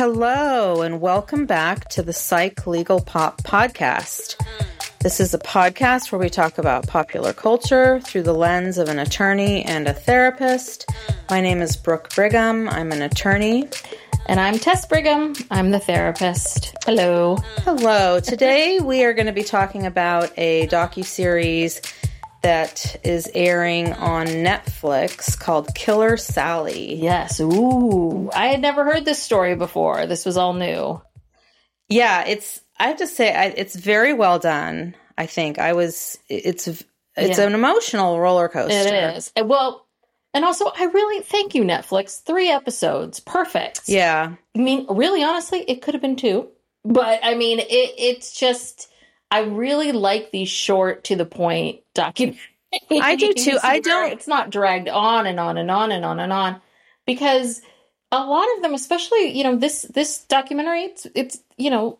Hello, and welcome back to the Psych Legal Pop Podcast. This is a podcast where we talk about popular culture through the lens of an attorney and a therapist. My name is Brooke Brigham. I'm an attorney. And I'm Tess Brigham. I'm the therapist. Hello. Hello. Today we are going to be talking about a docu-series that is airing on Netflix called Killer Sally. Yes. Ooh. I had never heard this story before. This was all new. Yeah, it's I have to say I, it's very well done. I think I was it's it's Yeah. an emotional roller coaster. It is. And Well, and also, I really thank you, Netflix. Three episodes. Perfect. Yeah. I mean, really, honestly, it could have been two. But I mean, it, it's just, I really like these short, to the point documentaries. I do too. I don't- It's not dragged on and on and on and on and on because a lot of them, especially you know this this documentary, it's it's you know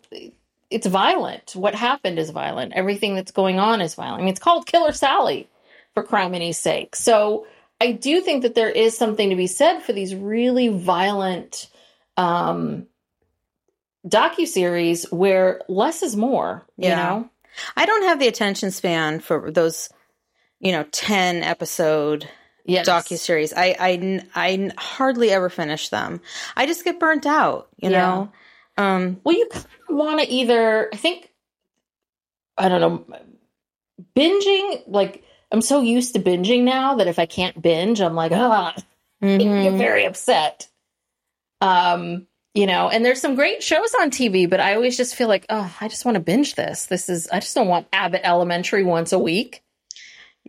it's violent. What happened is violent. Everything that's going on is violent. I mean, it's called Killer Sally, for crimini's sake. So I do think that there is something to be said for these really violent um docu-series where less is more you Yeah. know I don't have the attention span for those, you know, ten episode yes. docuseries. i hardly ever finish them. I just get burnt out. You Yeah. know. Um. well you want to either i think i don't know binging like i'm so used to binging now that if i can't binge i'm like ah I get mhm. very upset um you know and there's some great shows on tv but i always just feel like oh i just want to binge this this is i just don't want abbott elementary once a week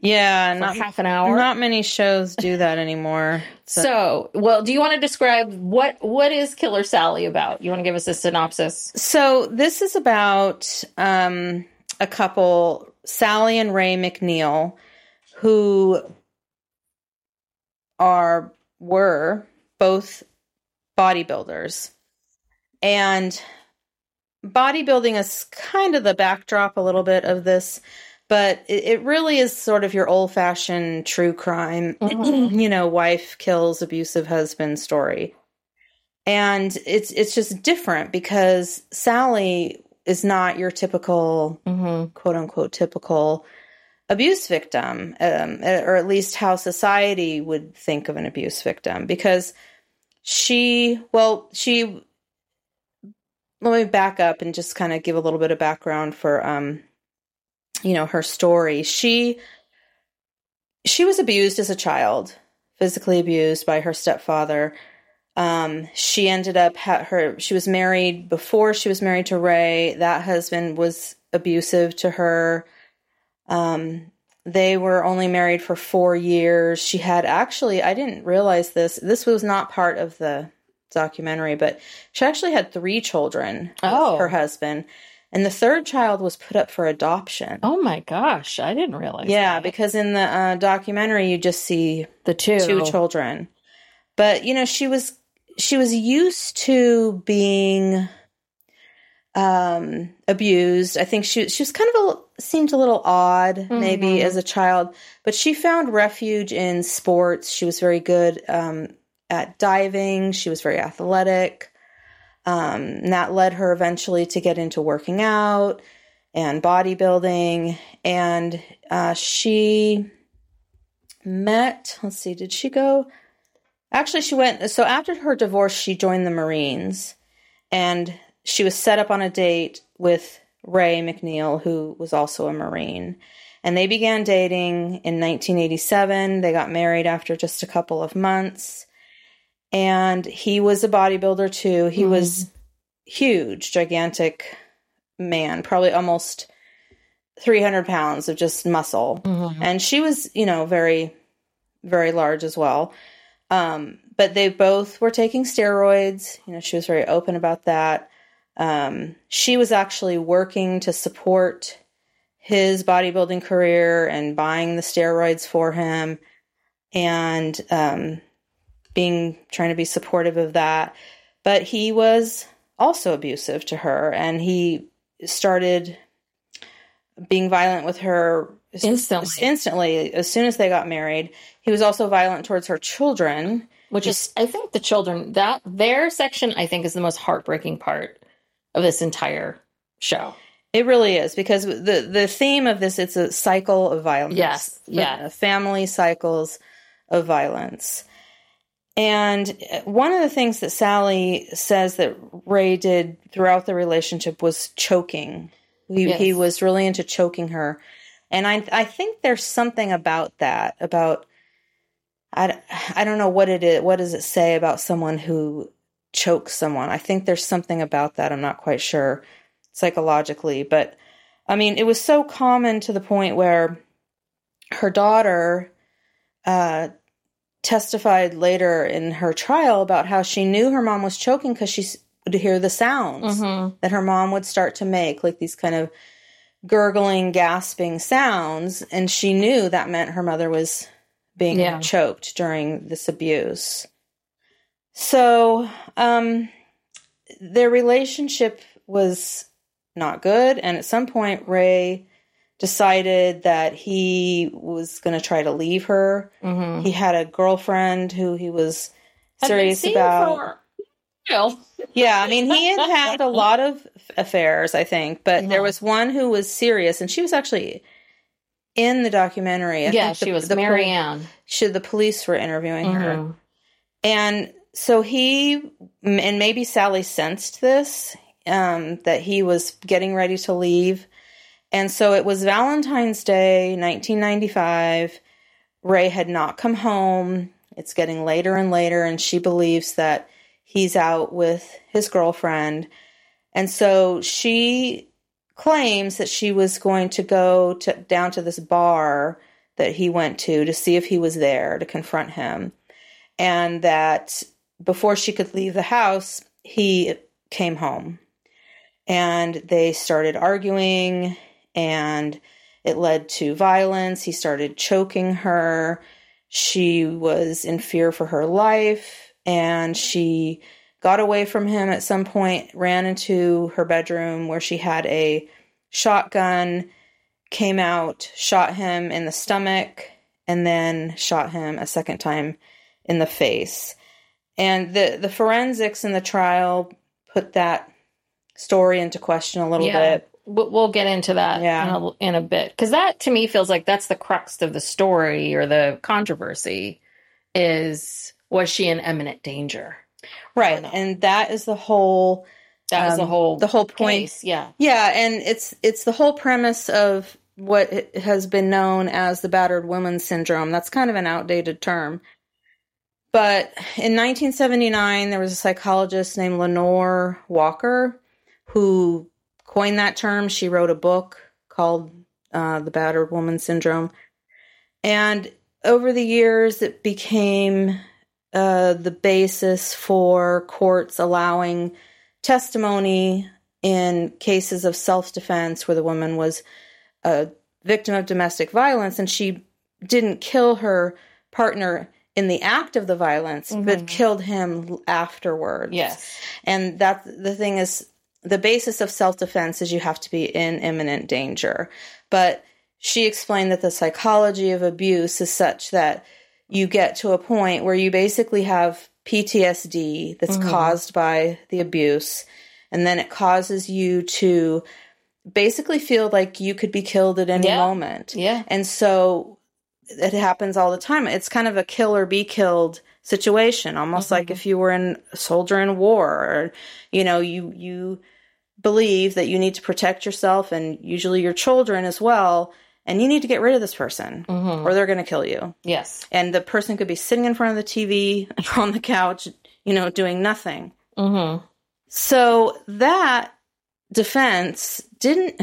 Yeah. Not half an hour Not many shows do that anymore. So, well, do you want to describe what what is Killer Sally about? You want to give us a synopsis? So this is about um, a couple, Sally and Ray McNeil, who are were both bodybuilders, and bodybuilding is kind of the backdrop a little bit of this. But it, it really is sort of your old fashioned true crime, you know, wife kills abusive husband story and it's it's just different because Sally is not your typical Mm-hmm. quote unquote typical abuse victim, um, or at least how society would think of an abuse victim because she well she let me back up and just kind of give a little bit of background for um you know her story she she was abused as a child physically abused by her stepfather um, she ended up ha- her she was married before she was married to Ray. That husband was abusive to her. Um, they were only married for four years. She had actually I didn't realize this. This was not part of the documentary, but she actually had three children with Oh. her husband. And the third child was put up for adoption. Oh my gosh, I didn't realize. yeah, that. because in the uh, documentary, you just see the two. two children. But you know, she was she was used to being um abused. I think she she was kind of a seemed a little odd maybe Mhm. as a child, but she found refuge in sports. She was very good um at diving. She was very athletic. Um that led her eventually to get into working out and bodybuilding. And uh she met let's see did she go? Actually she went so after her divorce she joined the marines. And she was set up on a date with ray mcneil who was also a marine. And they began dating in 1987 they got married after just a couple of months and he was a bodybuilder too. He was huge gigantic man probably almost 300 pounds of just muscle. Mhm. and she was you know very very large as well. Um but they both were taking steroids. You know she was very open about that. Um she was actually working to support his bodybuilding career and buying the steroids for him. And um being trying to be supportive of that but he was also abusive to her and he started being violent with her Instantly. instantly as soon as they got married he was also violent towards her children Which is, I think, the children that their section, I think, is the most heartbreaking part of this entire show. it really is because the the theme of this it's a cycle of violence Yes, yeah. Family cycles of violence and uh, one of the things that sally says that ray did throughout the relationship was choking. He, Yes. he was really into choking her. And I, I think there's something about that about I, I don't know what it is what does it say about someone who chokes someone. I think there's something about that. I'm not quite sure psychologically but i mean it was so common to the point where her daughter uh, testified later in her trial about how she knew her mom was choking because she would hear the sounds Mhm. that her mom would start to make like these kind of gurgling gasping sounds and she knew that meant her mother was being Yeah. choked during this abuse so um their relationship was not good and at some point ray decided that he was going to try to leave her Mhm. he had a girlfriend who he was serious about yeah, I mean, he had had a lot of affairs, I think, but there was one who was serious, and she was actually in the documentary. I yeah, the- she was the pol- Marianne. Should the police were interviewing her, Mhm. and so he and maybe Sally sensed this um, that he was getting ready to leave, and so it was Valentine's Day, 1995. Ray had not come home. It's getting later and later, and she believes that he's out with his girlfriend. And so she claims that she was going to go to, down to this bar that he went to to see if he was there to confront him. And that before she could leave the house, he came home. And they started arguing, and it led to violence. He started choking her. She was in fear for her life, and she got away from him at some point, ran into her bedroom where she had a shotgun, came out, shot him in the stomach, and then shot him a second time in the face. And the, the forensics in the trial put that story into question a little Yeah. bit. We'll get into that Yeah. in, a, in a bit because that to me feels like that's the crux of the story or the controversy is was she in imminent danger? Right. And that is the whole That was the Um, whole the whole point. case. Yeah, Yeah, and it's it's the whole premise of what has been known as the battered woman syndrome. That's kind of an outdated term. But in 1979, there was a psychologist named Lenore Walker who coined that term. She wrote a book called uh, The Battered Woman Syndrome. And over the years, it became uh, the basis for courts allowing testimony in cases of self defense where the woman was a victim of domestic violence and she didn't kill her partner in the act of the violence, but killed him afterwards. Yes. And that the thing is, the basis of self defense is you have to be in imminent danger. But she explained that the psychology of abuse is such that you get to a point where you basically have PTSD that's mm-hmm. caused by the abuse, and then it causes you to basically feel like you could be killed at any Yeah. moment. Yeah. And so it happens all the time. It's kind of a kill or be killed situation, almost like if you were in a soldier in war or you know, you you believe that you need to protect yourself and usually your children as well, and you need to get rid of this person or they're going to kill you. Yes. And the person could be sitting in front of the TV on the couch, you know, doing nothing. Mm-hmm. So that defense didn't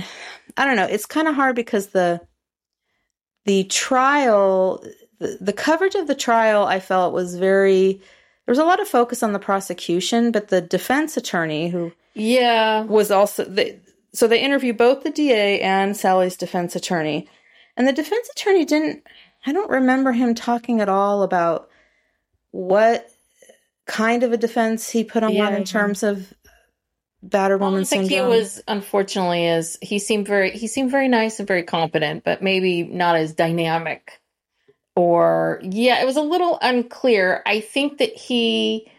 I don't know, it's kind of hard because the the trial the, the coverage of the trial I felt was very there was a lot of focus on the prosecution, but the defense attorney who Yeah. was also they, so they interviewed both the DA and Sally's defense attorney. And the defense attorney didn't I don't remember him talking at all about what kind of a defense he put on Yeah. in terms of battered I woman don't think he syndrome. was unfortunately as he seemed very he seemed very nice and very competent, but maybe not as dynamic. Or yeah, it was a little unclear. I think that he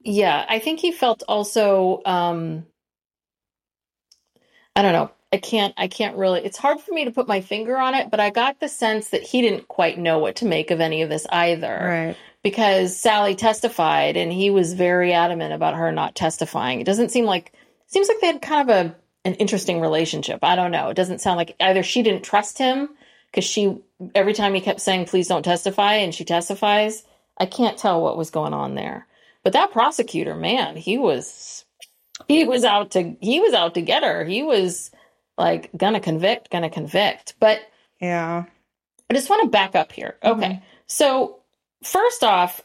yeah, I think he felt also um I don't know. I can't I can't really it's hard for me to put my finger on it, but I got the sense that he didn't quite know what to make of any of this either right. because Sally testified and he was very adamant about her not testifying. It doesn't seem like seems like they had kind of a an interesting relationship. I don't know. It doesn't sound like either she didn't trust him because she every time he kept saying please don't testify and she testifies. I can't tell what was going on there. But that prosecutor, man, he was he was out to he was out to get her. He was like gonna convict, gonna convict. But Yeah. I just want to back up here. Mm-hmm. Okay. So, first off,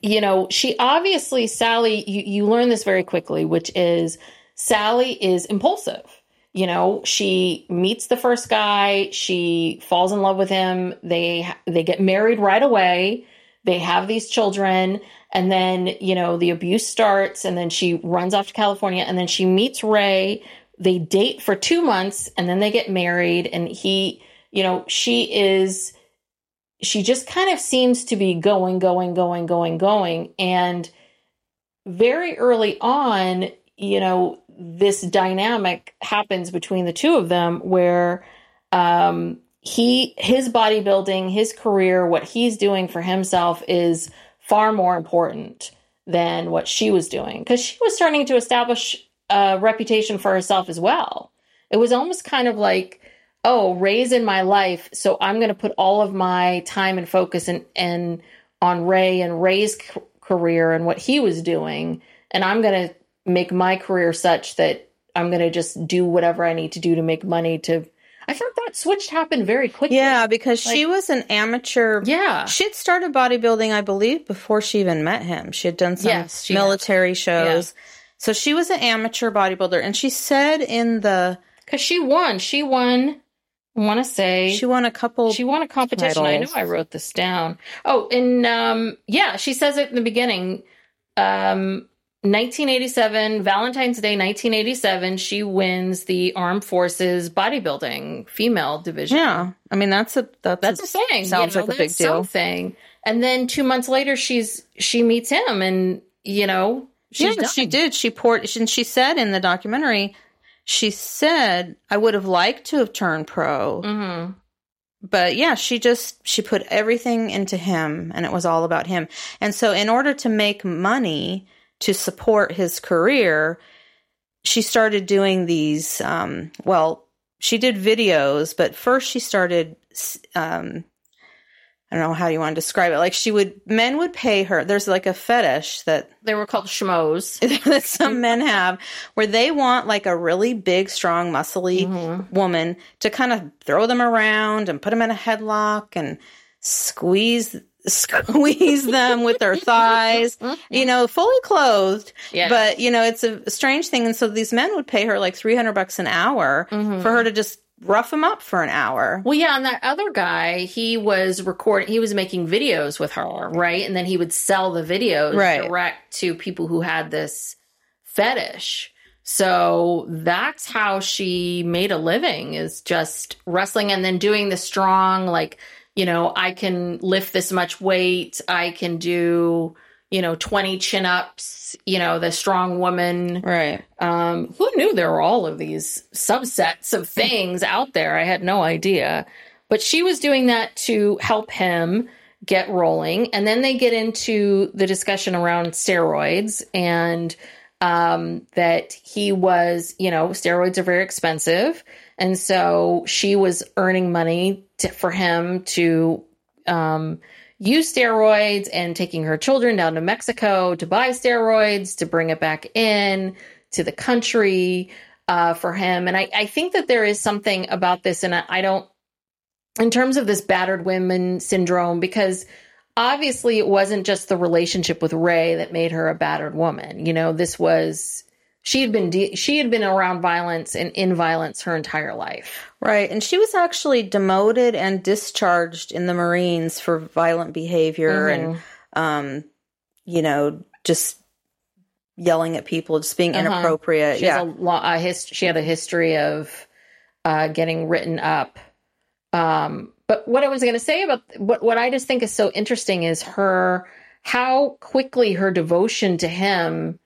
you know, she obviously, Sally, you, you learn this very quickly, which is Sally is impulsive. You know, she meets the first guy, she falls in love with him, they they get married right away, they have these children, and then, you know, the abuse starts and then she runs off to California and then she meets Ray. They date for 2 months and then they get married and he, you know, she is she just kind of seems to be going, going, going, going, going. And very early on, you know, this dynamic happens between the two of them where um, he, his bodybuilding, his career, what he's doing for himself is far more important than what she was doing because she was starting to establish a reputation for herself as well. It was almost kind of like, oh, Ray's in my life, so I'm going to put all of my time and focus and and on Ray and Ray's c- career and what he was doing, and I'm going to make my career such that I'm going to just do whatever I need to do to make money. To I thought that switch happened very quickly. Yeah, because she was an amateur. Yeah. She'd started bodybuilding, I believe, before she even met him. She had done some Yes, she had. military shows. So she was an amateur bodybuilder. And she said in the, because she won. She won. I want to say she won a couple. She won a competition. I know. I wrote this down. Oh, and um, yeah, she says it in the beginning. Um, 1987, Valentine's Day, 1987, she wins the Armed Forces bodybuilding female division. yeah. I mean, that's a, that's, That's a thing. Sounds you know, like a big deal. Something. And then two months later, she's she meets him, and you know, she's yeah, she did. She poured, and she said in the documentary, she said, I would have liked to have turned pro. hmm but yeah, she just she put everything into him and it was all about him. And so in order to make money to support his career, she started doing these um well, she did videos, but first she started um I don't know how you want to describe it. Like she would men would pay her. There's like a fetish that They were called schmoes. that some men have where they want like a really big, strong, muscly woman to kind of throw them around and put them in a headlock and squeeze squeeze them with their thighs, you mm-hmm. know, fully clothed. Yes. But, you know, it's a strange thing. And so these men would pay her like 300 bucks an hour mm-hmm. for her to just rough them up for an hour. Well, yeah, and that other guy, he was recording, he was making videos with her, right? And then he would sell the videos Right. direct to people who had this fetish. So that's how she made a living is just wrestling and then doing the strong, like, you know, I can lift this much weight, I can do, you know, 20 chin ups, you know, the strong woman. Right. Um, who knew there were all of these subsets of things out there? I had no idea. But she was doing that to help him get rolling. And then they get into the discussion around steroids and um, that he was, you know, steroids are very expensive. And so she was earning money to, for him to um, use steroids and taking her children down to Mexico to buy steroids to bring it back in to the country uh, for him. And I, I think that there is something about this, and I, I don't, in terms of this battered women syndrome, because obviously it wasn't just the relationship with Ray that made her a battered woman. You know, this was. She had been de- she had been around violence and in violence her entire life. Right. And she was actually demoted and discharged in the Marines for violent behavior and, um, you know, just yelling at people, just being Uh-huh. inappropriate. She yeah. has a lo- a hist- she had a history of uh, getting written up. Um, but what I was going to say about what what I just think is so interesting is her how quickly her devotion to him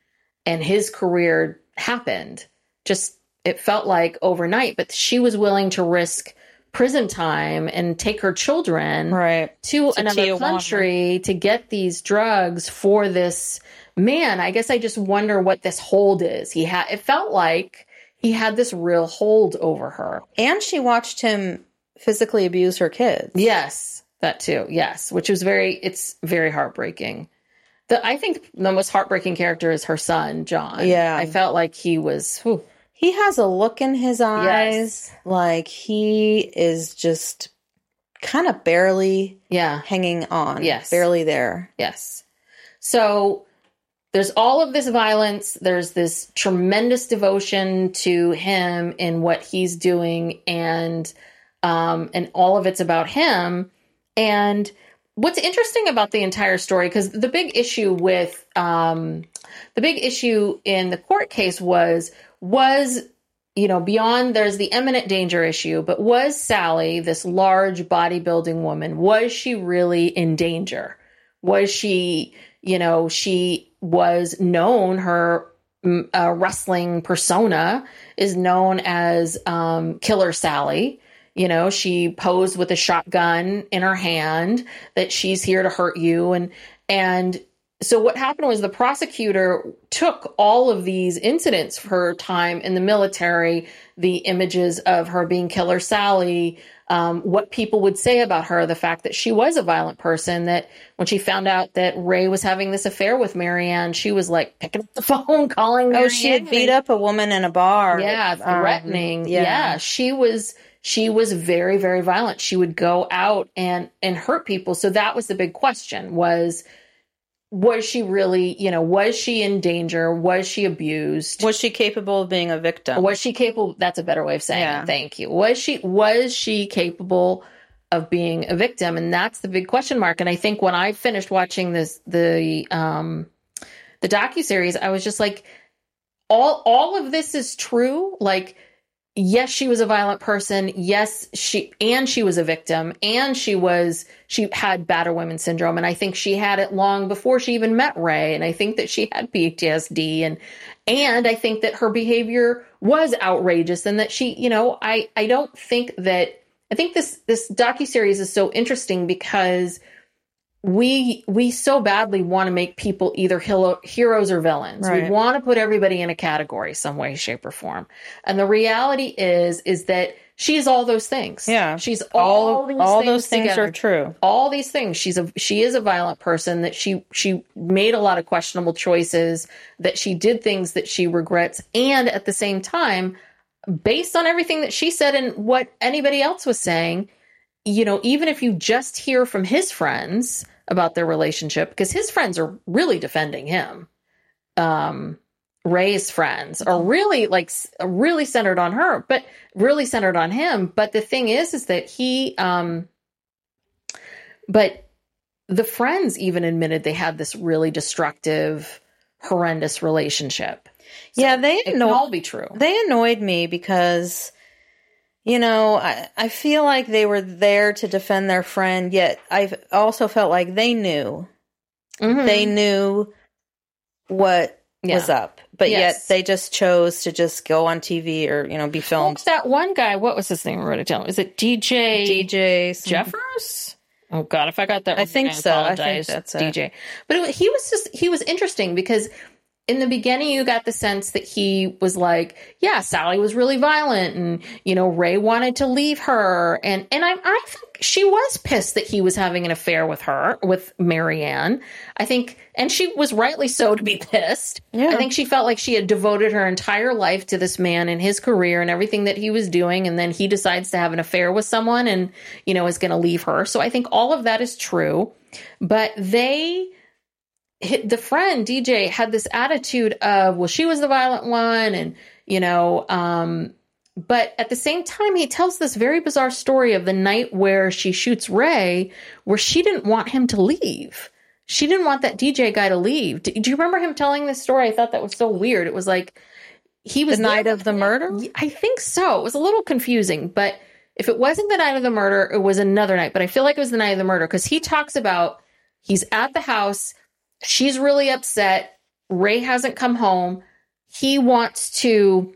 and his career happened. Just it felt like overnight, but she was willing to risk prison time and take her children right. to To another Tijuana. country to get these drugs for this man. I guess I just wonder what this hold is. He had it felt like he had this real hold over her. And she watched him physically abuse her kids. Yes, that too. Yes, which was very it's very heartbreaking. The I think the most heartbreaking character is her son, John. Yeah. I felt like he was whew, He has a look in his eyes like he is just kind of barely yeah. hanging on. Yes. Barely there. Yes. So there's all of this violence. There's this tremendous devotion to him in what he's doing, and um, and all of it's about him. And what's interesting about the entire story, because the big issue with um, the big issue in the court case was was you know beyond there's the imminent danger issue, but was Sally this large bodybuilding woman? Was she really in danger? was she you know she was known her mm, uh, wrestling persona is known as um, killer sally you know she posed with a shotgun in her hand that she's here to hurt you and and so what happened was the prosecutor took all of these incidents for her time in the military the images of her being killer sally um, what people would say about her, the fact that she was a violent person, that when she found out that Ray was having this affair with Marianne, she was like picking up the phone, calling. Oh, she had beat up a woman in a bar. Yeah, Um, threatening. yeah. she was she was very very violent. She would go out and and hurt people. So that was the big question was was she really, you know, was she in danger? Was she abused? Was she capable of being a victim? was she capable that's a better way of saying Yeah. it thank you was she was she capable of being a victim and that's the big question mark and i think when i finished watching this the um the docu-series i was just like all all of this is true like yes she was a violent person. Yes she and she was a victim and she was she had batter women syndrome and i think she had it long before she even met ray and i think that she had ptsd and and i think that her behavior was outrageous and that she you know i i don't think that i think this this docu-series is so interesting because we we so badly want to make people either hero, heroes or villains. We want to put everybody in a category, some way, shape, or form. And the reality is, is that she is all those things. Yeah. she's all all all things those things together are true. all these things she's a she is a violent person that she she made a lot of questionable choices that she did things that she regrets and at the same time based on everything that she said and what anybody else was saying you know, even if you just hear from his friends about their relationship, because his friends are really defending him. Um, Ray's friends are really like really centered on her, but really centered on him. But the thing is, is that he, um, but the friends even admitted they had this really destructive, horrendous relationship. So Yeah, they anno- all be true. They annoyed me because, you know, I, I feel like they were there to defend their friend, yet I also felt like they knew. Mhm. They knew what was up, but Yes. yet they just chose to just go on TV or, you know, be filmed. that one guy? What was his name? I wrote it down. Is it DJ DJ Jeffers? Oh God, if I got that, right, I think so. I think that's it. DJ. But it, he was just he was interesting because in the beginning you got the sense that he was like, yeah, Sally was really violent, and you know Ray wanted to leave her, and and I I think she was pissed that he was having an affair with her with Marianne. I think, and she was rightly so to be pissed. Yeah. I think she felt like she had devoted her entire life to this man and his career and everything that he was doing. And then he decides to have an affair with someone and, you know, is going to leave her. So I think all of that is true. But they, the friend DJ had this attitude of, well, she was the violent one. And, you know, um, but at the same time, he tells this very bizarre story of the night where she shoots Ray, where she didn't want him to leave. She didn't want that DJ guy to leave. Do, do you remember him telling this story? I thought that was so weird. It was like he was The night there of the murder? I think so. It was a little confusing, but if it wasn't the night of the murder, it was another night. But I feel like it was the night of the murder because he talks about he's at the house. She's really upset. Ray hasn't come home. He wants to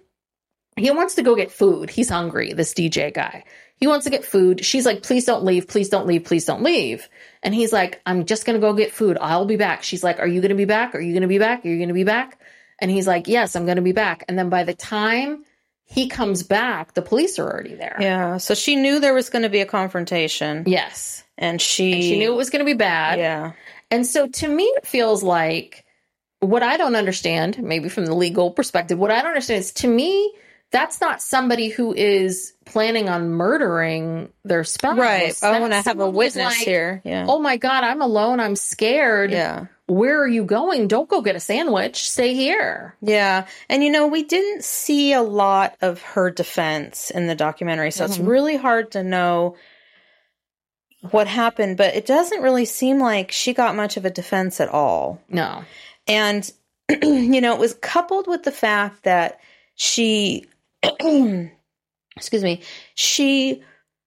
he wants to go get food. He's hungry, this DJ guy. He wants to get food. She's like, please don't leave. Please don't leave. Please don't leave. And he's like, I'm just going to go get food. I'll be back. She's like, Are you going to be back? Are you going to be back? Are you going to be back? And he's like, Yes, I'm going to be back. And then by the time he comes back, the police are already there. Yeah. So she knew there was going to be a confrontation. Yes. And she, And she knew it was going to be bad. Yeah. And so to me, it feels like what I don't understand, maybe from the legal perspective, what I don't understand is to me, that's not somebody who is planning on murdering their spouse. Right. I want to have a witness like, here. Yeah. Oh my God, I'm alone. I'm scared. Yeah. Where are you going? Don't go get a sandwich. Stay here. Yeah. And you know, we didn't see a lot of her defense in the documentary, so it's Mhm. really hard to know what happened, but it doesn't really seem like she got much of a defense at all. No. And you know, it was coupled with the fact that she excuse me, she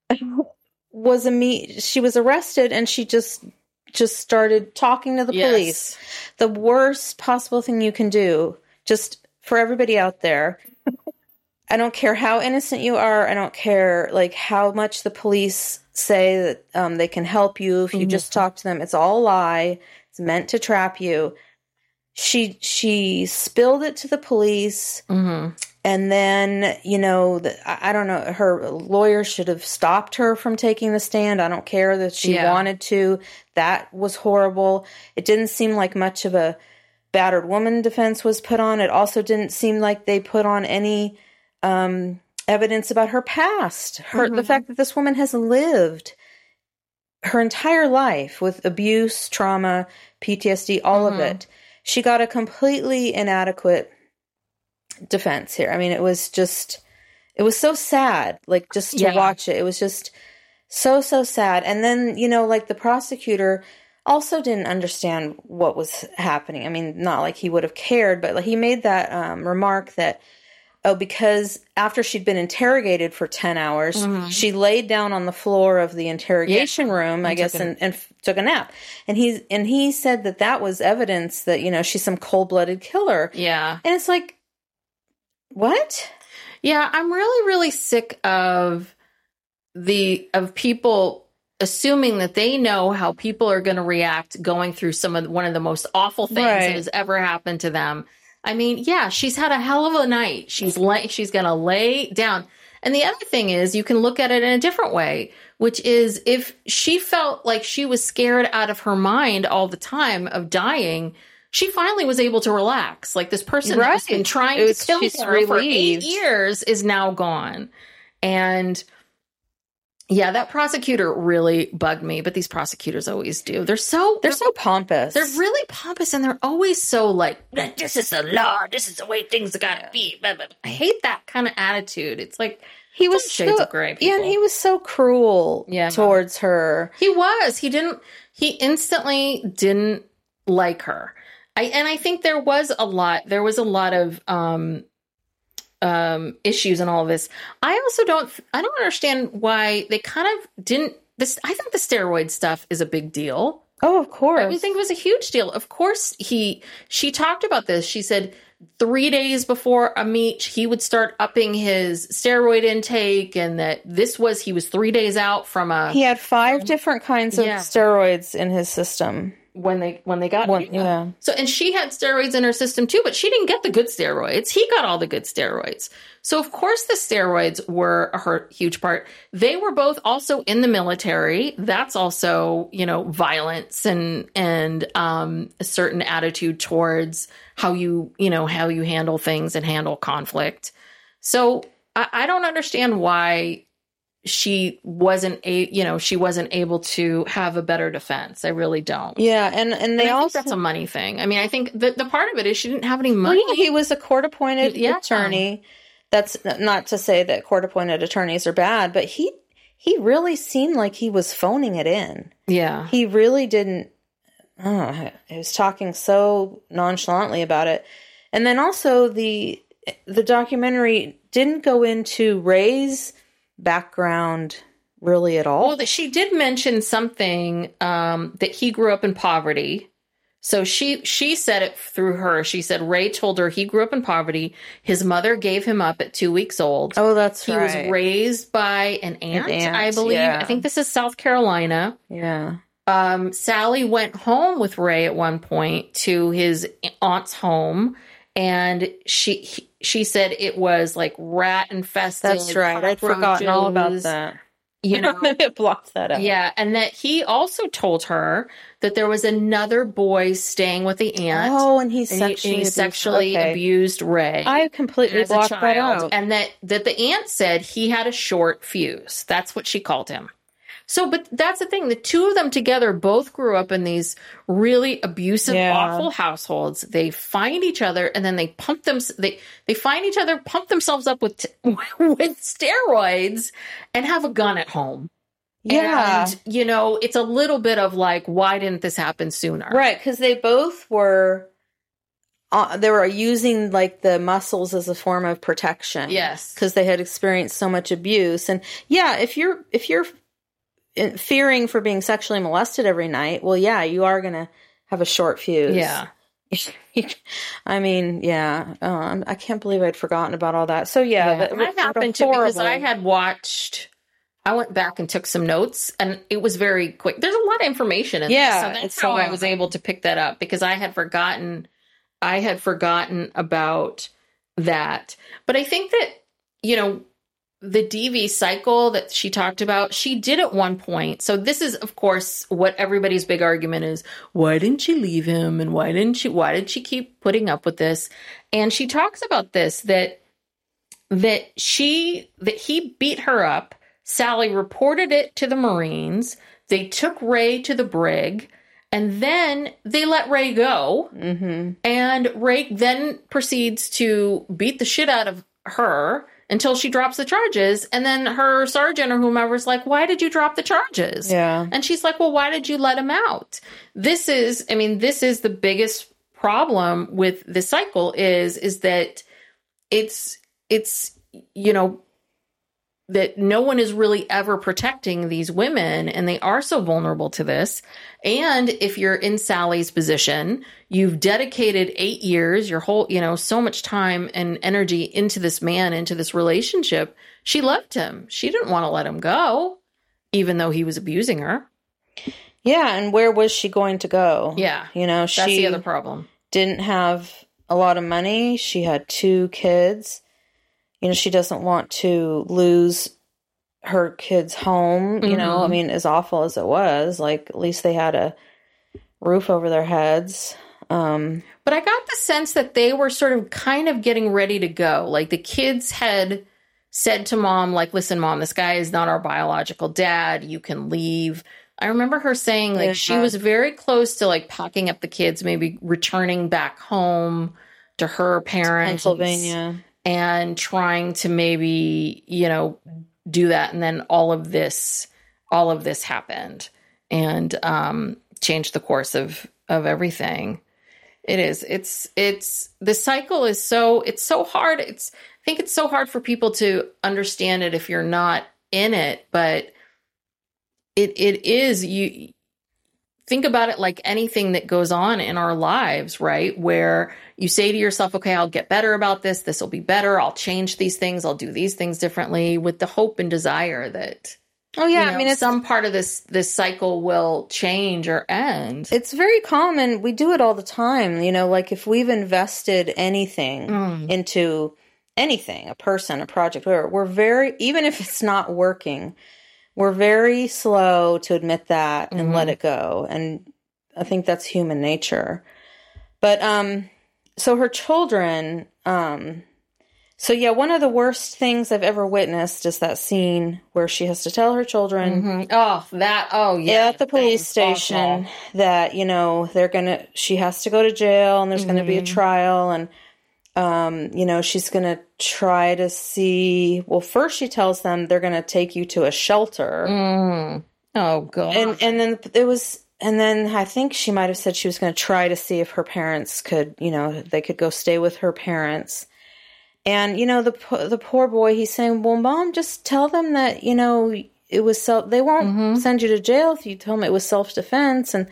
was a me she was arrested and she just just started talking to the Yes. police. The worst possible thing you can do, just for everybody out there. I don't care how innocent you are. I don't care like how much the police say that um, they can help you if you Mhm. just talk to them. It's all a lie. It's meant to trap you. She she spilled it to the police, hmm and then you know the, I I don't know. Her lawyer should have stopped her from taking the stand. I don't care that she Yeah. wanted to. That was horrible. It didn't seem like much of a battered woman defense was put on. It also didn't seem like they put on any um, evidence about her past. Her the Mhm. fact that this woman has lived her entire life with abuse, trauma, PTSD, all of Mhm. it. She got a completely inadequate defense here. I mean, it was just it was so sad like just to Yeah. watch it. It was just so so sad. And then, you know, like the prosecutor also didn't understand what was happening. I mean, not like he would have cared, but like he made that um, remark that oh, because after she'd been interrogated for 10 hours, Mhm. she laid down on the floor of the interrogation room, I And guess, took and, and f- took a nap. And he, and he said that that was evidence that, you know, she's some cold blooded killer. Yeah. And it's like, what? Yeah, I'm really, really sick of the of people assuming that they know how people are going to react going through some of one of the most awful things Right. that has ever happened to them. I mean, yeah, she's had a hell of a night. She's lay, she's going to lay down. And the other thing is, you can look at it in a different way, which is if she felt like she was scared out of her mind all the time of dying, she finally was able to relax. Like this person Right. been trying was- to kill her for eight years is now gone. And Yeah, that prosecutor really bugged me, but these prosecutors always do. They're so They're so pompous. they're really pompous and they're always so like this is the law, this is the way things gotta be. I hate that kind of attitude. It's like he was shades so, of gray, Yeah, and he was so cruel Yeah. towards her. He was. He didn't. He instantly didn't like her. I and I think there was a lot. There was a lot of um, um, issues and all of this. I also don't. I don't understand why they kind of didn't. This. I think the steroid stuff is a big deal. Oh, of course. I think it was a huge deal. Of course, he. She talked about this. She said three days before a meet, he would start upping his steroid intake, and that this was he was three days out from a he had five different kinds of Yeah. steroids in his system. When they when they got One- yeah. So and she had steroids in her system too, but she didn't get the good steroids. He got all the good steroids. So of course the steroids were a her huge part. They were both also in the military. That's also, you know, violence and and um a certain attitude towards how you, you know, how you handle things and handle conflict. So I, I don't understand why she wasn't a you know she wasn't able to have a better defense. I really don't. Yeah, and and they And I also think that's a money thing. I mean, I think the, the part of it is she didn't have any Well, money. yeah, he was a court appointed Yeah. attorney. That's not to say that court appointed attorneys are bad, but he he really seemed like he was phoning it in. Yeah. He really didn't. Oh, he was talking so nonchalantly about it, and then also the the documentary didn't go into Ray's background really at all. Well, that she did mention something um, that he grew up in poverty. So she she said it through her. She said Ray told her he grew up in poverty. His mother gave him up at two weeks old. oh, that's he right. was raised by an aunt, aunt, I believe. yeah. I think this is South Carolina. yeah. um, Sally went home with Ray at one point to his aunt's home, and she he- she said it was like rat infested. That's right. I'd forgotten all about that. You know, it blocked that out. yeah, and that he also told her that there was another boy staying with the aunt. Oh, and he and he- sexually, and he abused- sexually okay. abused Ray. I completely blocked that out. and that that the aunt said he had a short fuse. That's what she called him. So, but that's the thing. The two of them together both grew up in these really abusive, Yeah. awful households. They find each other, and then they pump them. They they find each other, pump themselves up with with steroids, and have a gun at home. yeah, And, you know, it's a little bit of like, why didn't this happen sooner? right. Because they both were. Uh, they were using like the muscles as a form of protection. Yes. because they had experienced so much abuse, and yeah, if you're if you're fearing for being sexually molested every night, well, yeah, you are gonna have a short fuse. Yeah. I mean, yeah, um, I can't believe I'd forgotten about all that. So yeah, Yeah, that, that what a happened to because I had watched. I went back and took some notes, and it was very quick. There's a lot of information in Yeah, this, so that's how a I lot. was able to pick that up because I had forgotten. I had forgotten about that, but I think that you know the DV cycle that she talked about. She did at one point. So this is, of course, what everybody's big argument is: why didn't she leave him, and why didn't she? Why did she keep putting up with this? And she talks about this that that she that he beat her up. Sally reported it to the Marines. They took Ray to the brig, and then they let Ray go. Mm-hmm. And Ray then proceeds to beat the shit out of her until she drops the charges. And then her sergeant or whomever's like, "Why did you drop the charges?" Yeah. And she's like, "Well, why did you let him out?" This is, I mean, this is the biggest problem with the cycle is is that it's it's you know that no one is really ever protecting these women and they are so vulnerable to this. And if you're in Sally's position, you've dedicated 8 years, your whole, you know, so much time and energy into this man, into this relationship. She loved him. She didn't want to let him go even though he was abusing her. Yeah, and where was she going to go? Yeah. You know, That's she the other problem. didn't have a lot of money. She had two kids. You know, she doesn't want to lose her kids' home. You know, I Mhm. mean, as awful as it was, like at least they had a roof over their heads. Um, But I got the sense that they were sort of kind of getting ready to go. Like the kids had said to mom, like, listen, mom, this guy is not our biological dad. You can leave. I remember her saying like she was very close to like packing up the kids, maybe returning back home to her parents Pennsylvania. And trying to maybe, you know, do that. And then all of this, all of this happened and um changed the course of of everything. It is. It's it's the cycle is so it's so hard. It's I think it's so hard for people to understand it if you're not in it, but it it is you think about it like anything that goes on in our lives, right? Where you say to yourself, okay, I'll get better about this. This will be better. I'll change these things. I'll do these things differently with the hope and desire that Oh yeah, you I mean it's some part of this this cycle will change or end. it's very common. We do it all the time. You know, like if we've invested anything Mm. into anything, a person, a project, whatever, we're very even if it's not working, we're very slow to admit that and let it go. And I think that's human nature. But um so her children um so yeah, one of the worst things I've ever witnessed is that scene where she has to tell her children Mhm. Oh, that. Oh, yeah. at the police station awful. that you know they're gonna she has to go to jail and there's gonna be a Mm-hmm. trial and um you know she's gonna try to see well first she tells them they're gonna take you to a shelter Mm. Oh god. and and then it was and then I think she might have said she was going to try to see if her parents could, you know, they could go stay with her parents. And you know, the the poor boy, he's saying, "Well, mom, just tell them that you know it was self. They won't Mm-hmm. send you to jail if you tell them it was self defense." And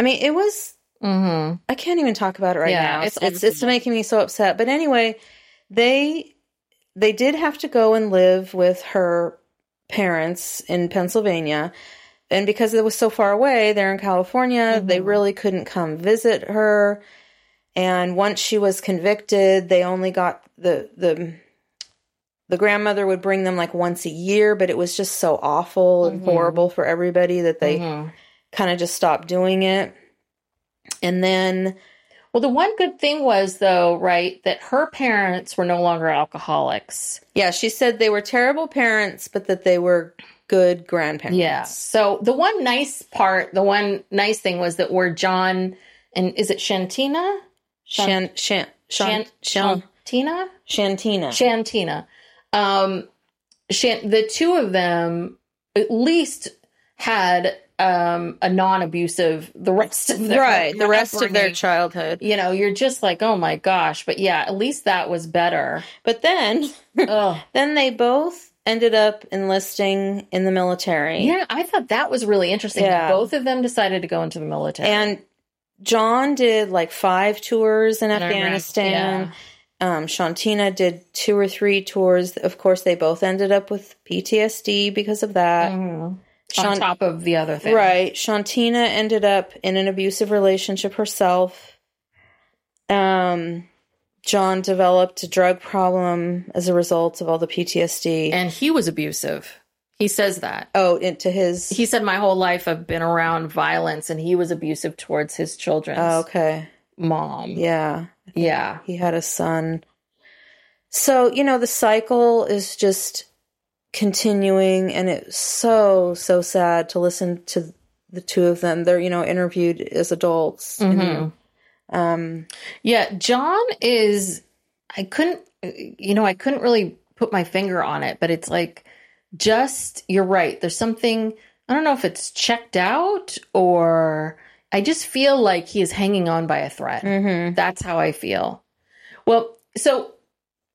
I mean, it was. mm-hmm. I can't even talk about it right Yeah, now. It's, it's it's it's making me so upset. But anyway, they they did have to go and live with her parents in Pennsylvania. And because it was so far away, they're in California, they Mm-hmm. really couldn't come visit her. And once she was convicted, they only got the the the grandmother would bring them like once a year, but it was just so awful and Mhm. horrible for everybody that they Mhm. kind of just stopped doing it. And then Well, the one good thing was though, right, that her parents were no longer alcoholics. Yeah, she said they were terrible parents, but that they were good grandparents. Yeah. So the one nice part, the one nice thing was that where John and is it Shantina? Shan, Shan, Shan, Shan, Shantina? Shantina. Shantina. Um, Shan- the two of them at least had um, a non-abusive the rest of their right, the rest of their childhood. You know, you're just like, oh my gosh. But yeah, at least that was better. But then, then they both ended up enlisting in the military. Yeah, I thought that was really interesting. Yeah. Both of them decided to go into the military. And John did like five tours in And Iraq, Afghanistan. Um, Shantina did two or three tours. Of course, they both ended up with PTSD because of that. Mhm. Shan- on top of the other thing. Right. Shantina ended up in an abusive relationship herself. Um, John developed a drug problem as a result of all the PTSD. And he was abusive. He says that. oh, into his. He said, My whole life I've been around violence, and he was abusive towards his children's oh, okay. mom. Yeah. Yeah. He had a son. So, you know, the cycle is just continuing, and it's so, so sad to listen to the two of them. They're, you know, interviewed as adults. you know. Mm-hmm. Um, Yeah. John is, I couldn't, you know, I couldn't really put my finger on it, but it's like, just, you're right. There's something, I don't know if it's checked out or I just feel like he is hanging on by a thread. mhm. That's how I feel. Well, so,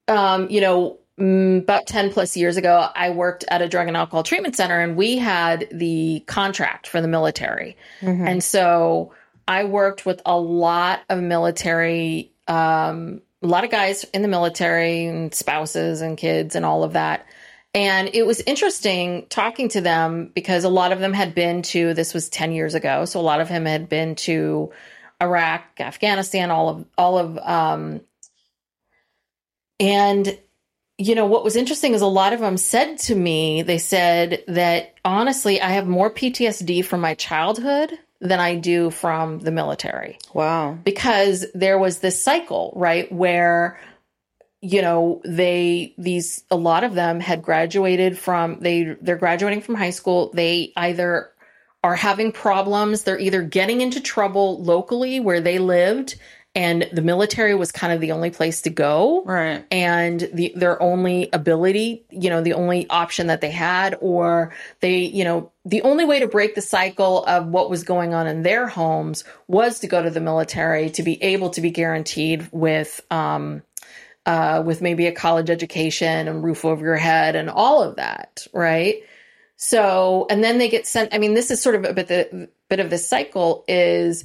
um, you know, mm, about 10 plus years ago, I worked at a drug and alcohol treatment center and we had the contract for the military. Mhm. And so I worked with a lot of military, um, a lot of guys in the military and spouses and kids and all of that. And it was interesting talking to them because a lot of them had been to, this was 10 years ago. So a lot of them had been to Iraq, Afghanistan, all of, all of, um, and you know what was interesting is a lot of them said to me they said that honestly i have more ptsd from my childhood than i do from the military Wow. because there was this cycle right where you know, they these a lot of them had graduated from they they're graduating from high school. They either are having problems, they're either getting into trouble locally where they lived and the military was kind of the only place to go Right. and the their only ability you know the only option that they had or they you know the only way to break the cycle of what was going on in their homes was to go to the military to be able to be guaranteed with um uh with maybe a college education and roof over your head and all of that right so and then they get sent i mean this is sort of a bit the bit of the cycle is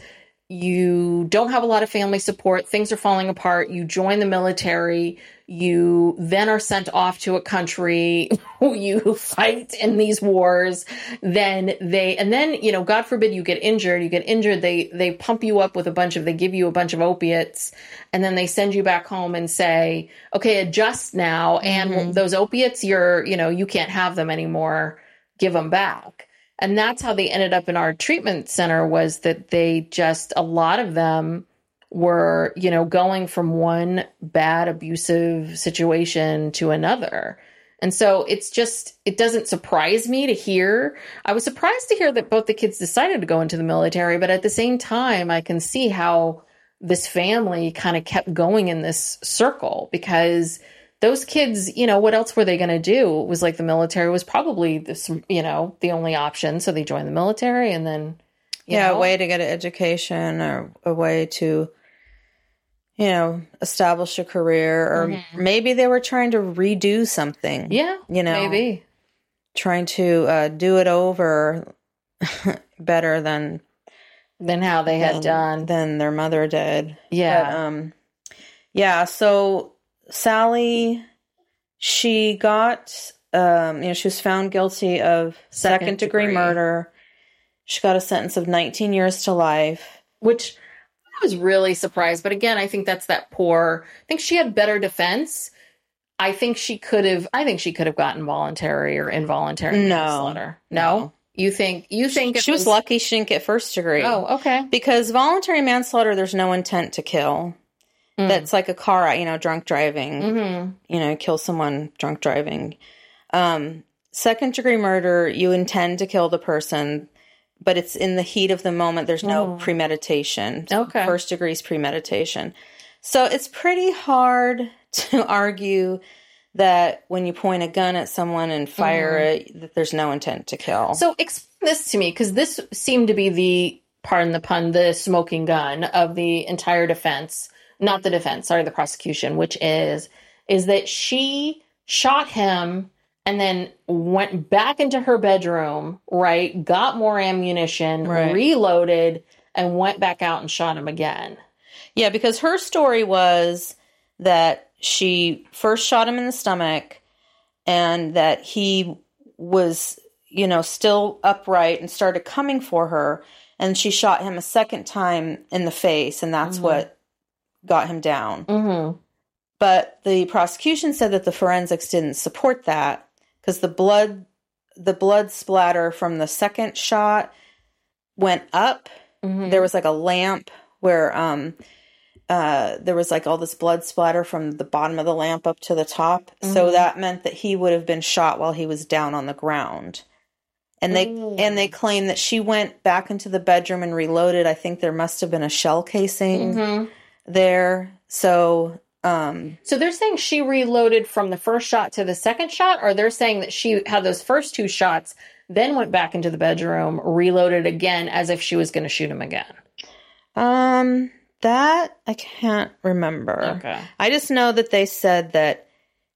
you don't have a lot of family support, things are falling apart, you join the military, you then are sent off to a country, you fight in these wars, then they and then, you know, God forbid you get injured, you get injured, they they pump you up with a bunch of they give you a bunch of opiates and then they send you back home and say, "Okay, adjust now. And mm-hmm. those opiates you're, you know, you can't have them anymore. Give them back." And that's how they ended up in our treatment center was that they just a lot of them were you know going from one bad abusive situation to another. And so it's just it doesn't surprise me to hear i was surprised to hear that both the kids decided to go into the military but at the same time i can see how this family kind of kept going in this circle because those kids, you know, what else were they going to do? It was like the military was probably this, you know, the only option. So they joined the military and then, you yeah, know, a way to get an education or a way to, you know, establish a career, or maybe they were trying to redo something. Mm-hmm. yeah, you know, maybe. trying to uh, do it over better than Than how they had than, done. than their mother did. Yeah. But, um, yeah. So Sally, she got, um, you know, she was found guilty of Second second degree degree. murder. She got a sentence of 19 years to life. which I was really surprised. But again, I think that's that poor. I think she had better defense. I think she could have. I think she could have gotten voluntary or involuntary No. manslaughter. No? No. you think you think She was lucky she didn't get first degree. Oh, okay. Because voluntary manslaughter, there's no intent to kill. That's like a car, you know, drunk driving. Mm-hmm. You know, kill someone drunk driving. Um, second degree murder, you intend to kill the person, but it's in the heat of the moment. There's no premeditation. Okay. First degree is premeditation. So it's pretty hard to argue that when you point a gun at someone and fire it, that there's no intent to kill. So explain this to me because this seemed to be the pardon the pun, the smoking gun of the entire defense. Not the defense, sorry, the prosecution, which is is that she shot him and then went back into her bedroom, right? Got more ammunition, Right. reloaded, and went back out and shot him again. Yeah, because her story was that she first shot him in the stomach and that he was, you know, still upright and started coming for her. And she shot him a second time in the face, and that's mm-hmm. what got him down. Mm-hmm. But the prosecution said that the forensics didn't support that because the blood the blood splatter from the second shot went up. Mm-hmm. There was like a lamp where um uh there was like all this blood splatter from the bottom of the lamp up to the top. So that meant that he would have been shot while he was down on the ground. And they and they claim that she went back into the bedroom and reloaded. I think there must have been a shell casing Mm-hmm. There. So um So they're saying she reloaded from the first shot to the second shot, or they're saying that she had those first two shots, then went back into the bedroom, reloaded again as if she was going to shoot him again. Um, that I can't remember. Okay. I just know that they said that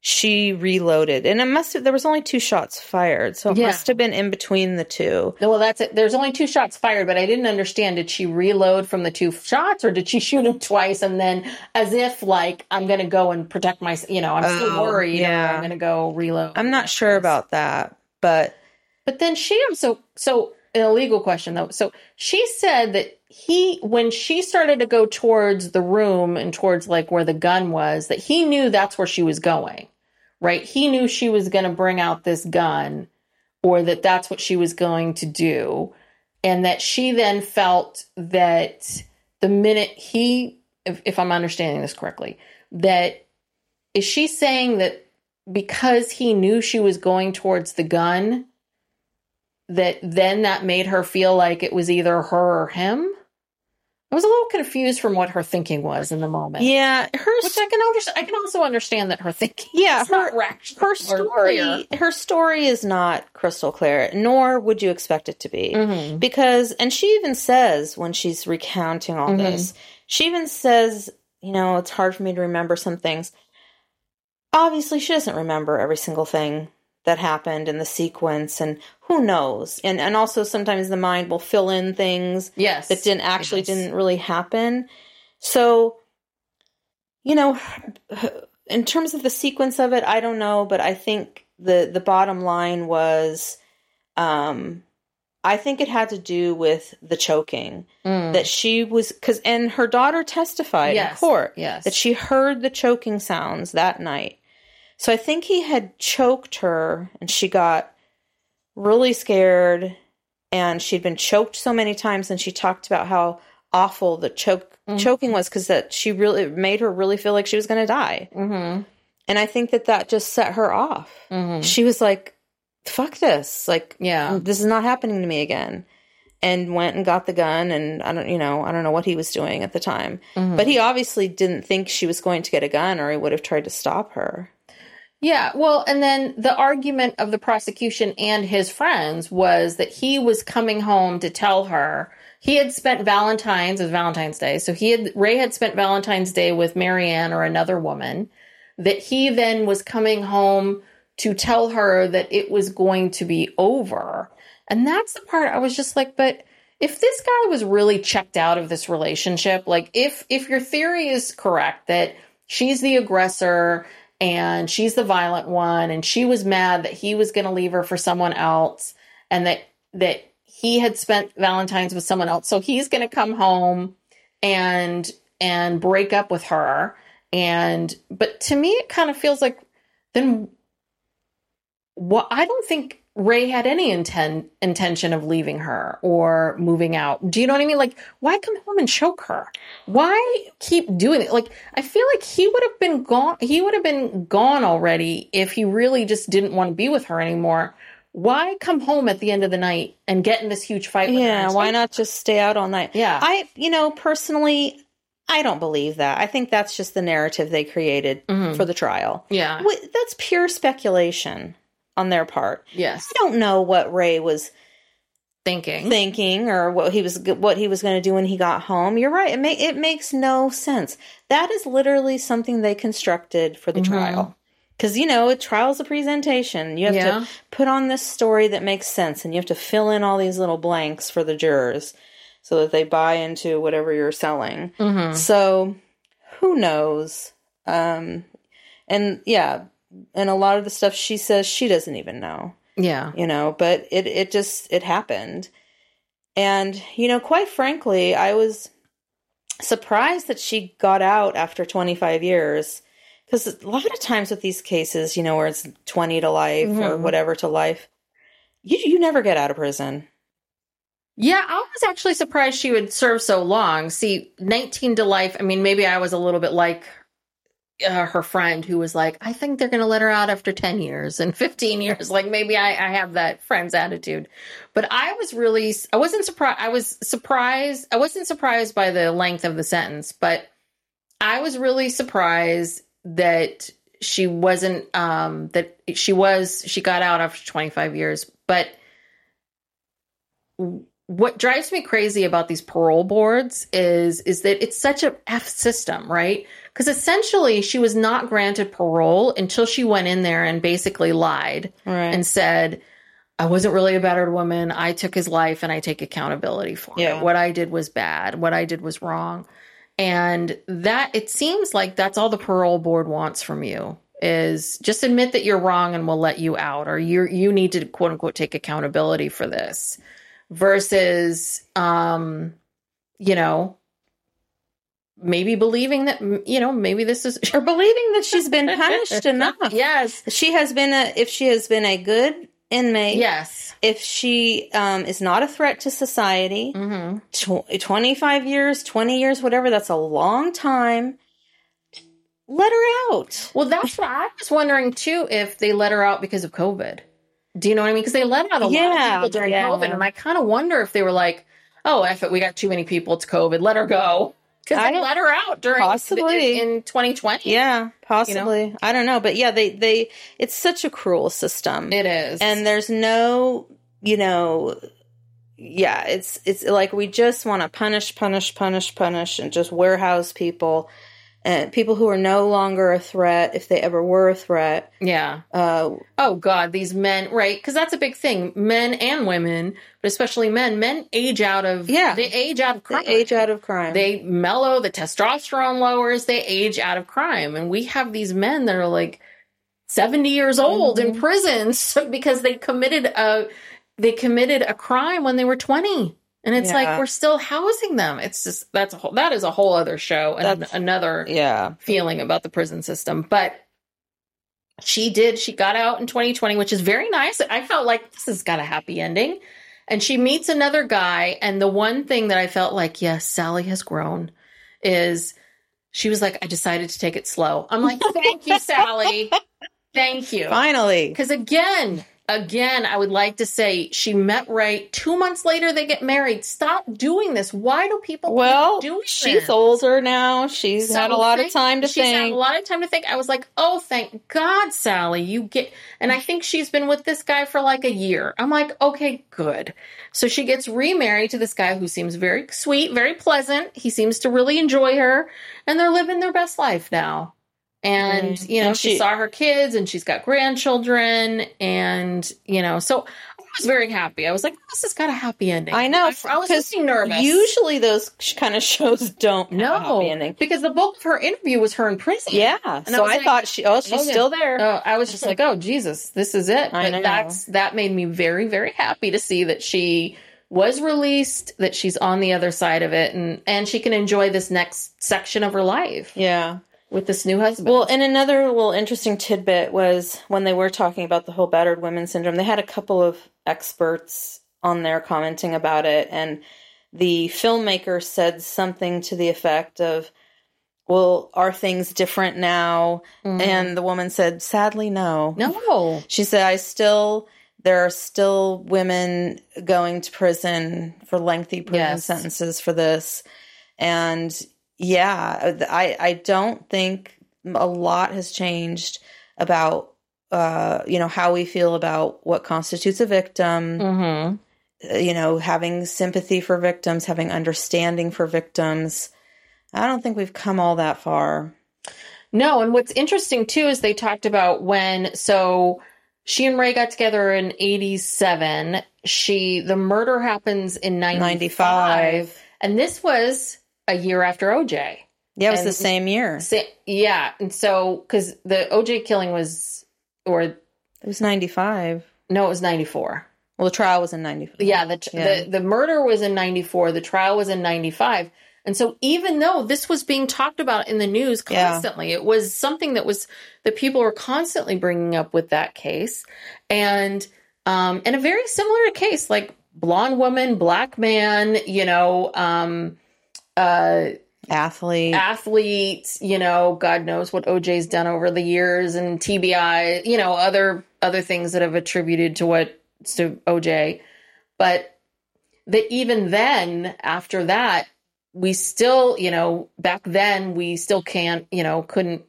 she reloaded, and it must have. There was only two shots fired, so it Yeah. must have been in between the two. Well, that's it. There's only two shots fired, but I didn't understand. Did she reload from the two shots, or did she shoot him twice and then, as if like I'm going to go and protect my, you know, I'm still Oh, worried. yeah. I'm going to go reload. I'm not sure about that, but But then she so so an illegal question though. So she said that he when she started to go towards the room and towards like where the gun was, that he knew that's where she was going. Right? He knew she was going to bring out this gun or that that's what she was going to do and that she then felt that the minute he if, if I'm understanding this correctly, that is she saying that because he knew she was going towards the gun, that then that made her feel like it was either her or him? I was a little confused from what her thinking was in the moment. Yeah, her Which I can understand. I can also understand that her thinking. Yeah, is her- her story clear. her story is not crystal clear, nor would you expect it to be. Mhm. Because and she even says when she's recounting all Mhm. this, she even says, you know, it's hard for me to remember some things. Obviously, she doesn't remember every single thing that happened in the sequence and who knows. And and also sometimes the mind will fill in things Yes, that didn't actually Yes. didn't really happen. So, you know, in terms of the sequence of it, I don't know, but I think the the bottom line was, um, I think it had to do with the choking Mm. that she was because and her daughter testified in court yes. that she heard the choking sounds that night. So I think he had choked her and she got really scared and she'd been choked so many times and she talked about how awful the choke Mhm. choking was because that she really it made her really feel like she was going to die. Mm-hmm. And I think that that just set her off. Mm-hmm. She was like, "Fuck this! Like, Yeah. this is not happening to me again." And went and got the gun, and I don't, you know, I don't know what he was doing at the time, Mhm. but he obviously didn't think she was going to get a gun, or he would have tried to stop her. Yeah, well, and then the argument of the prosecution and his friends was that he was coming home to tell her he had spent Valentine's as Valentine's Day. So he had Ray had spent Valentine's Day with Marianne or another woman. That he then was coming home to tell her that it was going to be over. And that's the part I was just like, but if this guy was really checked out of this relationship, like if if your theory is correct that she's the aggressor and she's the violent one and she was mad that he was going to leave her for someone else and that that he had spent valentines with someone else. So he's going to come home and and break up with her. And but to me it kind of feels like then what I don't think Ray had any intent intention of leaving her or moving out. Do you know what I mean? Like, why come home and choke her? Why keep doing it? Like, I feel like he would have been gone. He would have been gone already if he really just didn't want to be with her anymore. Why come home at the end of the night and get in this huge fight? With Yeah, why not just stay out all night? Yeah. I, you know, personally, I don't believe that. I think that's just the narrative they created Mhm. for the trial. Yeah. That's pure speculation on their part. Yes. I don't know what Ray was Thinking. thinking or what he was what he was going to do when he got home. You're right. It it makes no sense. That is literally something they constructed for the Mhm. trial. Cuz you know, a trial's a presentation. You have Yeah. to put on this story that makes sense and you have to fill in all these little blanks for the jurors so that they buy into whatever you're selling. Mhm. So, who knows? Um and yeah, and a lot of the stuff she says she doesn't even know Yeah. you know but it it just it happened and you know quite frankly i was surprised that she got out after 25 years because a lot of times with these cases you know where it's 20 to life or Mhm. whatever to life you you never get out of prison Yeah, I was actually surprised she would serve so long. See, 19 to life, I mean, maybe I was a little bit like uh, her friend who was like, I think they're going to let her out after 10 years and 15 years. Like maybe I, I have that friend's attitude. But I was really, I wasn't surprised. I was surprised. I wasn't surprised by the length of the sentence, but I was really surprised that she wasn't, um, that she was, she got out after 25 years. But what drives me crazy about these parole boards is is that it's such a f system right because essentially she was not granted parole until she went in there and basically lied right. and said i wasn't really a battered woman. I took his life and i take accountability for Yeah. it what i did was bad. What i did was wrong. And that it seems like that's all the parole board wants from you is just admit that you're wrong and we'll let you out or you you need to quote unquote take accountability for this versus um you know maybe believing that you know maybe this is or believing that she's been punished enough yes she has been a if she has been a good inmate yes if she um, is not a threat to society hmm tw- 25 years 20 years whatever that's a long time let her out. Well, that's what I was wondering too. If they let her out because of COVID, do you know what I mean? Because they let out a lot of people during yeah. COVID, and I kind of wonder if they were like, "Oh, if it, we got too many people, it's COVID, let her go." Because I they let her out during Possibly. in 2020. Yeah, possibly. I don't know, but yeah, they they it's such a cruel system. it is, and there's no, you know, yeah, it's it's like we just want to punish, punish, punish, punish, and just warehouse people, and people who are no longer a threat if they ever were a threat. yeah. Uh, Oh God, these men, right? Because that's a big thing. Men and women, but especially men. Men age out of Yeah. They age out of they crime. age out of crime. they mellow, the testosterone lowers, they age out of crime. And we have these men that are like 70 years old Mm-hmm. in prison so- because they committed a they committed a crime when they were 20. And it's Yeah. like we're still housing them. It's just that's a whole that is a whole other show and That's- another yeah, feeling about the prison system. But she did. She got out in 2020, which is very nice. I felt like this has got a happy ending. And she meets another guy. And the one thing that I felt like, yes, Sally has grown is she was like, I decided to take it slow. I'm like, thank you, Sally. Thank you. finally. Because again, again, I would like to say she met right. Two months later, they get married. Stop doing this. Why do people Well, doing she's this? older now. She's had a So lot of time to think. she's had a lot of time to think. I was like, oh, thank God, Sally, you get. And I think she's been with this guy for like a year. I'm like, okay, good. So she gets remarried to this guy who seems very sweet, very pleasant. He seems to really enjoy her, and they're living their best life now. And you know, And she, she- saw her kids, and she's got grandchildren, and you know, so I was very happy. I was like, this has got a happy ending. I know. I, I was getting nervous. Usually, those kind of shows don't no, ending. because the bulk of her interview was her in prison. Yeah. And so I I, like, thought she. Oh, she's Oh, still there. Oh, I was just like, oh Jesus, this is it. I But know. that's that made me very, very happy to see that she was released, that she's on the other side of it, and and she can enjoy this next section of her life yeah. With this new husband. Well, and another little interesting tidbit was when they were talking about the whole battered women syndrome, they had a couple of experts on there commenting about it. And the filmmaker said something to the effect of, Well, are things different now? Mm-hmm. And the woman said, Sadly, no. no, She said, I still, there are still women going to prison for lengthy prison Yes. sentences for this. And yeah, I, I don't think a lot has changed about, uh, you know, how we feel about what constitutes a victim, hmm uh, you know, having sympathy for victims, having understanding for victims. I don't think we've come all that far. no. And what's interesting too is they talked about when so she and Ray got together in '87. She the murder happens in '95, 95. and this was a year after OJ. Yeah, it was And- the same year. Sa- yeah, and so because the OJ killing was, or It was 95. no, it was ninety four. Well, the trial was in 95. Yeah, the, Yeah. the the murder was in ninety four. The trial was in ninety five. And so, even though this was being talked about in the news Yeah. constantly, it was something that was that people were constantly bringing up with that case, and um, and a very similar case, like blonde woman, black man, you know, um, uh, Athlete. athlete, you know, God knows what OJ's done over the years and TBI, you know, other other things that have attributed to what to OJ. But that even then, after that, we still, you know, back then we still can't, you know, couldn't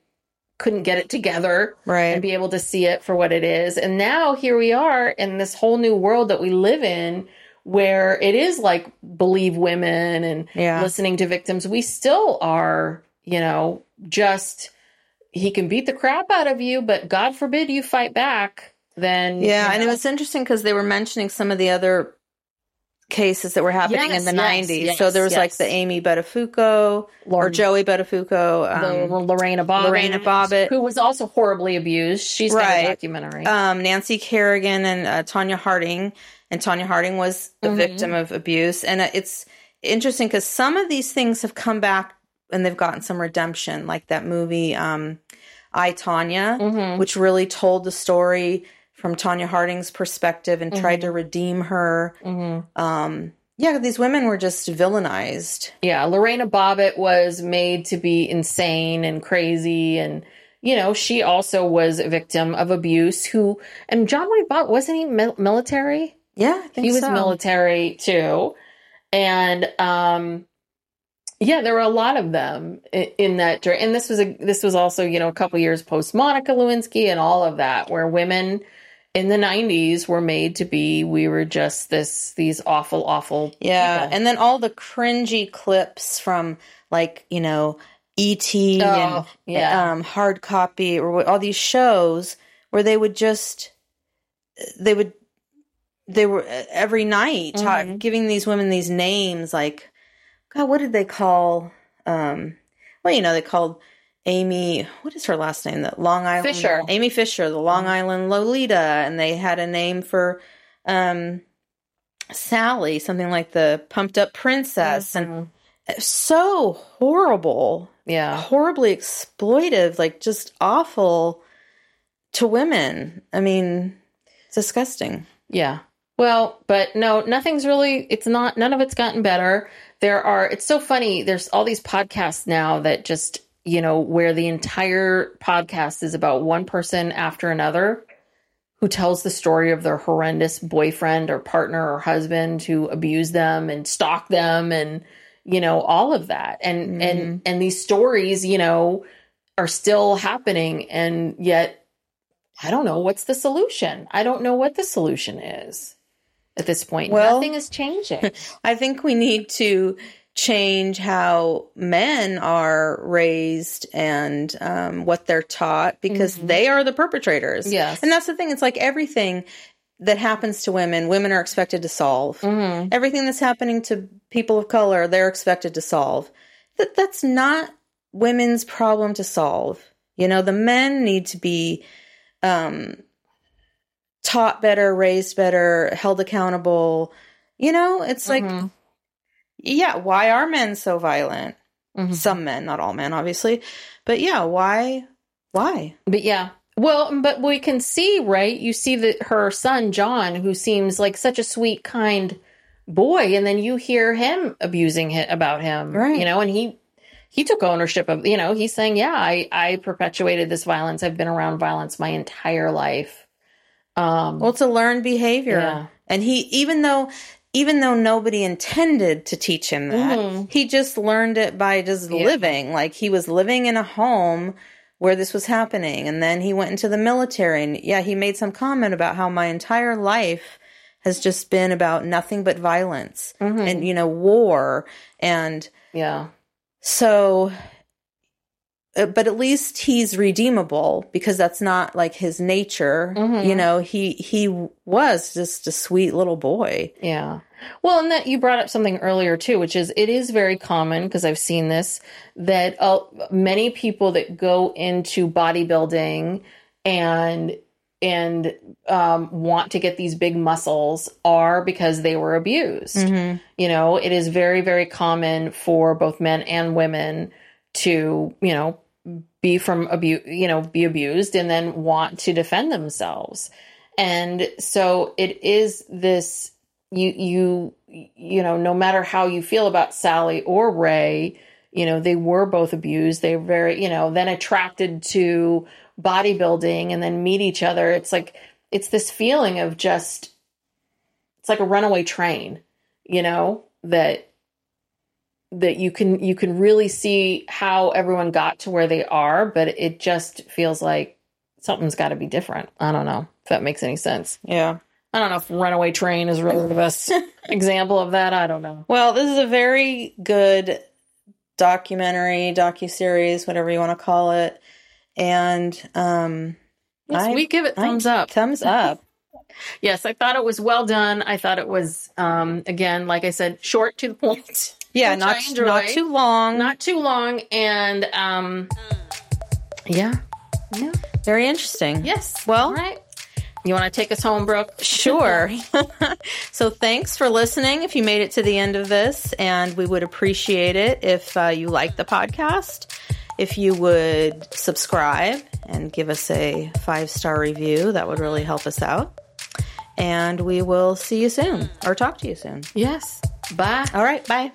couldn't get it together right. and be able to see it for what it is. And now here we are in this whole new world that we live in where it is like believe women and Yeah. listening to victims. We still are, you know, just he can beat the crap out of you, but God forbid you fight back. Then yeah, you and it was interesting because they were mentioning some of the other cases that were happening Yes, in the yes, 90s. yes, so there was like the Amy Buttafuoco or Joey Buttafuoco. the Um, Lorena Bobbitt, Lorena Bobbitt. who was also horribly abused. She's got a documentary. um, Nancy Kerrigan and uh, Tonya Harding. And Tonya Harding was a Mhm. victim of abuse. And uh, it's interesting because some of these things have come back and they've gotten some redemption, like that movie, um, I, Tonya, Mhm. which really told the story from Tonya Harding's perspective and tried Mm-hmm. to redeem her. Mhm. Um, Yeah, these women were just villainized. Yeah, Lorena Bobbitt was made to be insane and crazy and you know, she also was a victim of abuse who and John Wayne Bobbitt wasn't he mil- military? Yeah, I think he was so. military too. And um yeah, there were a lot of them in, in that and this was a this was also, you know, a couple years post Monica Lewinsky and all of that where women in the 90s were made to be we were just this these awful awful Yeah, people. and then all the cringy clips from like you know ET and Oh, yeah. um, Hard Copy or all these shows where they would just they would they were uh, every night Mm-hmm. giving these women these names like God, what did they call? Um, well, you know, they called Amy. What is her last name? The Long Island Fisher. Amy Fisher, the Long Island Lolita, and they had a name for um, Sally, something like the Pumped Up Princess, and so horrible, yeah. horribly exploitive, like just awful to women. I mean, it's disgusting. Yeah. Well, but no, nothing's really, it's not, none of it's gotten better. There are, it's so funny. There's all these podcasts now that just, you know, where the entire podcast is about one person after another who tells the story of their horrendous boyfriend or partner or husband who abused them and stalked them and, you know, all of that. And, and, mm-hmm. and these stories, you know, are still happening. And yet, I don't know what's the solution. I don't know what the solution is at this point. Well- Nothing is changing. I think we need to change how men are raised and um, what they're taught because they are the perpetrators. Yes. And that's the thing. It's like everything that happens to women, women are expected to solve. Everything that's happening to people of color, they're expected to solve. That that's not women's problem to solve. You know, the men need to be um, taught better, raised better, held accountable. You know, it's like, mm-hmm. yeah, why are men so violent? Mm-hmm. Some men, not all men, obviously, but yeah, why? Why? But yeah. Well, but we can see, right? You see that her son, John, who seems like such a sweet, kind boy, and then you hear him abusing it about him. Right. You know, and he he took ownership of you know, he's saying, Yeah, I, I perpetuated this violence. I've been around violence my entire life. Um Well, it's a learned behavior, Yeah. and he, even though, even though nobody intended to teach him that, he just learned it by just living. Like he was living in a home where this was happening, and then he went into the military, and yeah, he made some comment about how my entire life has just been about nothing but violence and you know war and yeah. So, but at least he's redeemable because that's not like his nature. You know, he he was just a sweet little boy. Yeah. Well, and that you brought up something earlier too, which is it is very common because I've seen this that uh, many people that go into bodybuilding and and um, want to get these big muscles are because they were abused. You know, it is very very common for both men and women to you know be from abuse, you know, be abused and then want to defend themselves. And so it is this you you you know, no matter how you feel about Sally or Ray, you know, they were both abused. They were very, you know, then attracted to bodybuilding and then meet each other. It's like it's this feeling of just it's like a runaway train, you know, that that you can you can really see how everyone got to where they are, but it just feels like something's got to be different. I don't know if that makes any sense. Yeah. I don't know if Runaway Train is really the best example of that. I don't know. Well, this is a very good documentary, docu series, whatever you want to call it, and um, Yes, I- we give it I- thumbs up. Thumbs up. Yes, I thought it was well done. I thought it was, um, again, like I said, short to the point. Yeah, not not too long. Not too long, and um, yeah, yeah, very interesting. yes. Well- All right. You want to take us home, Brooke? Sure. so thanks for listening if you made it to the end of this, and we would appreciate it if uh, you like the podcast. If you would subscribe and give us a five star review, that would really help us out. And we will see you soon or talk to you soon. Yes. Bye. All right, bye.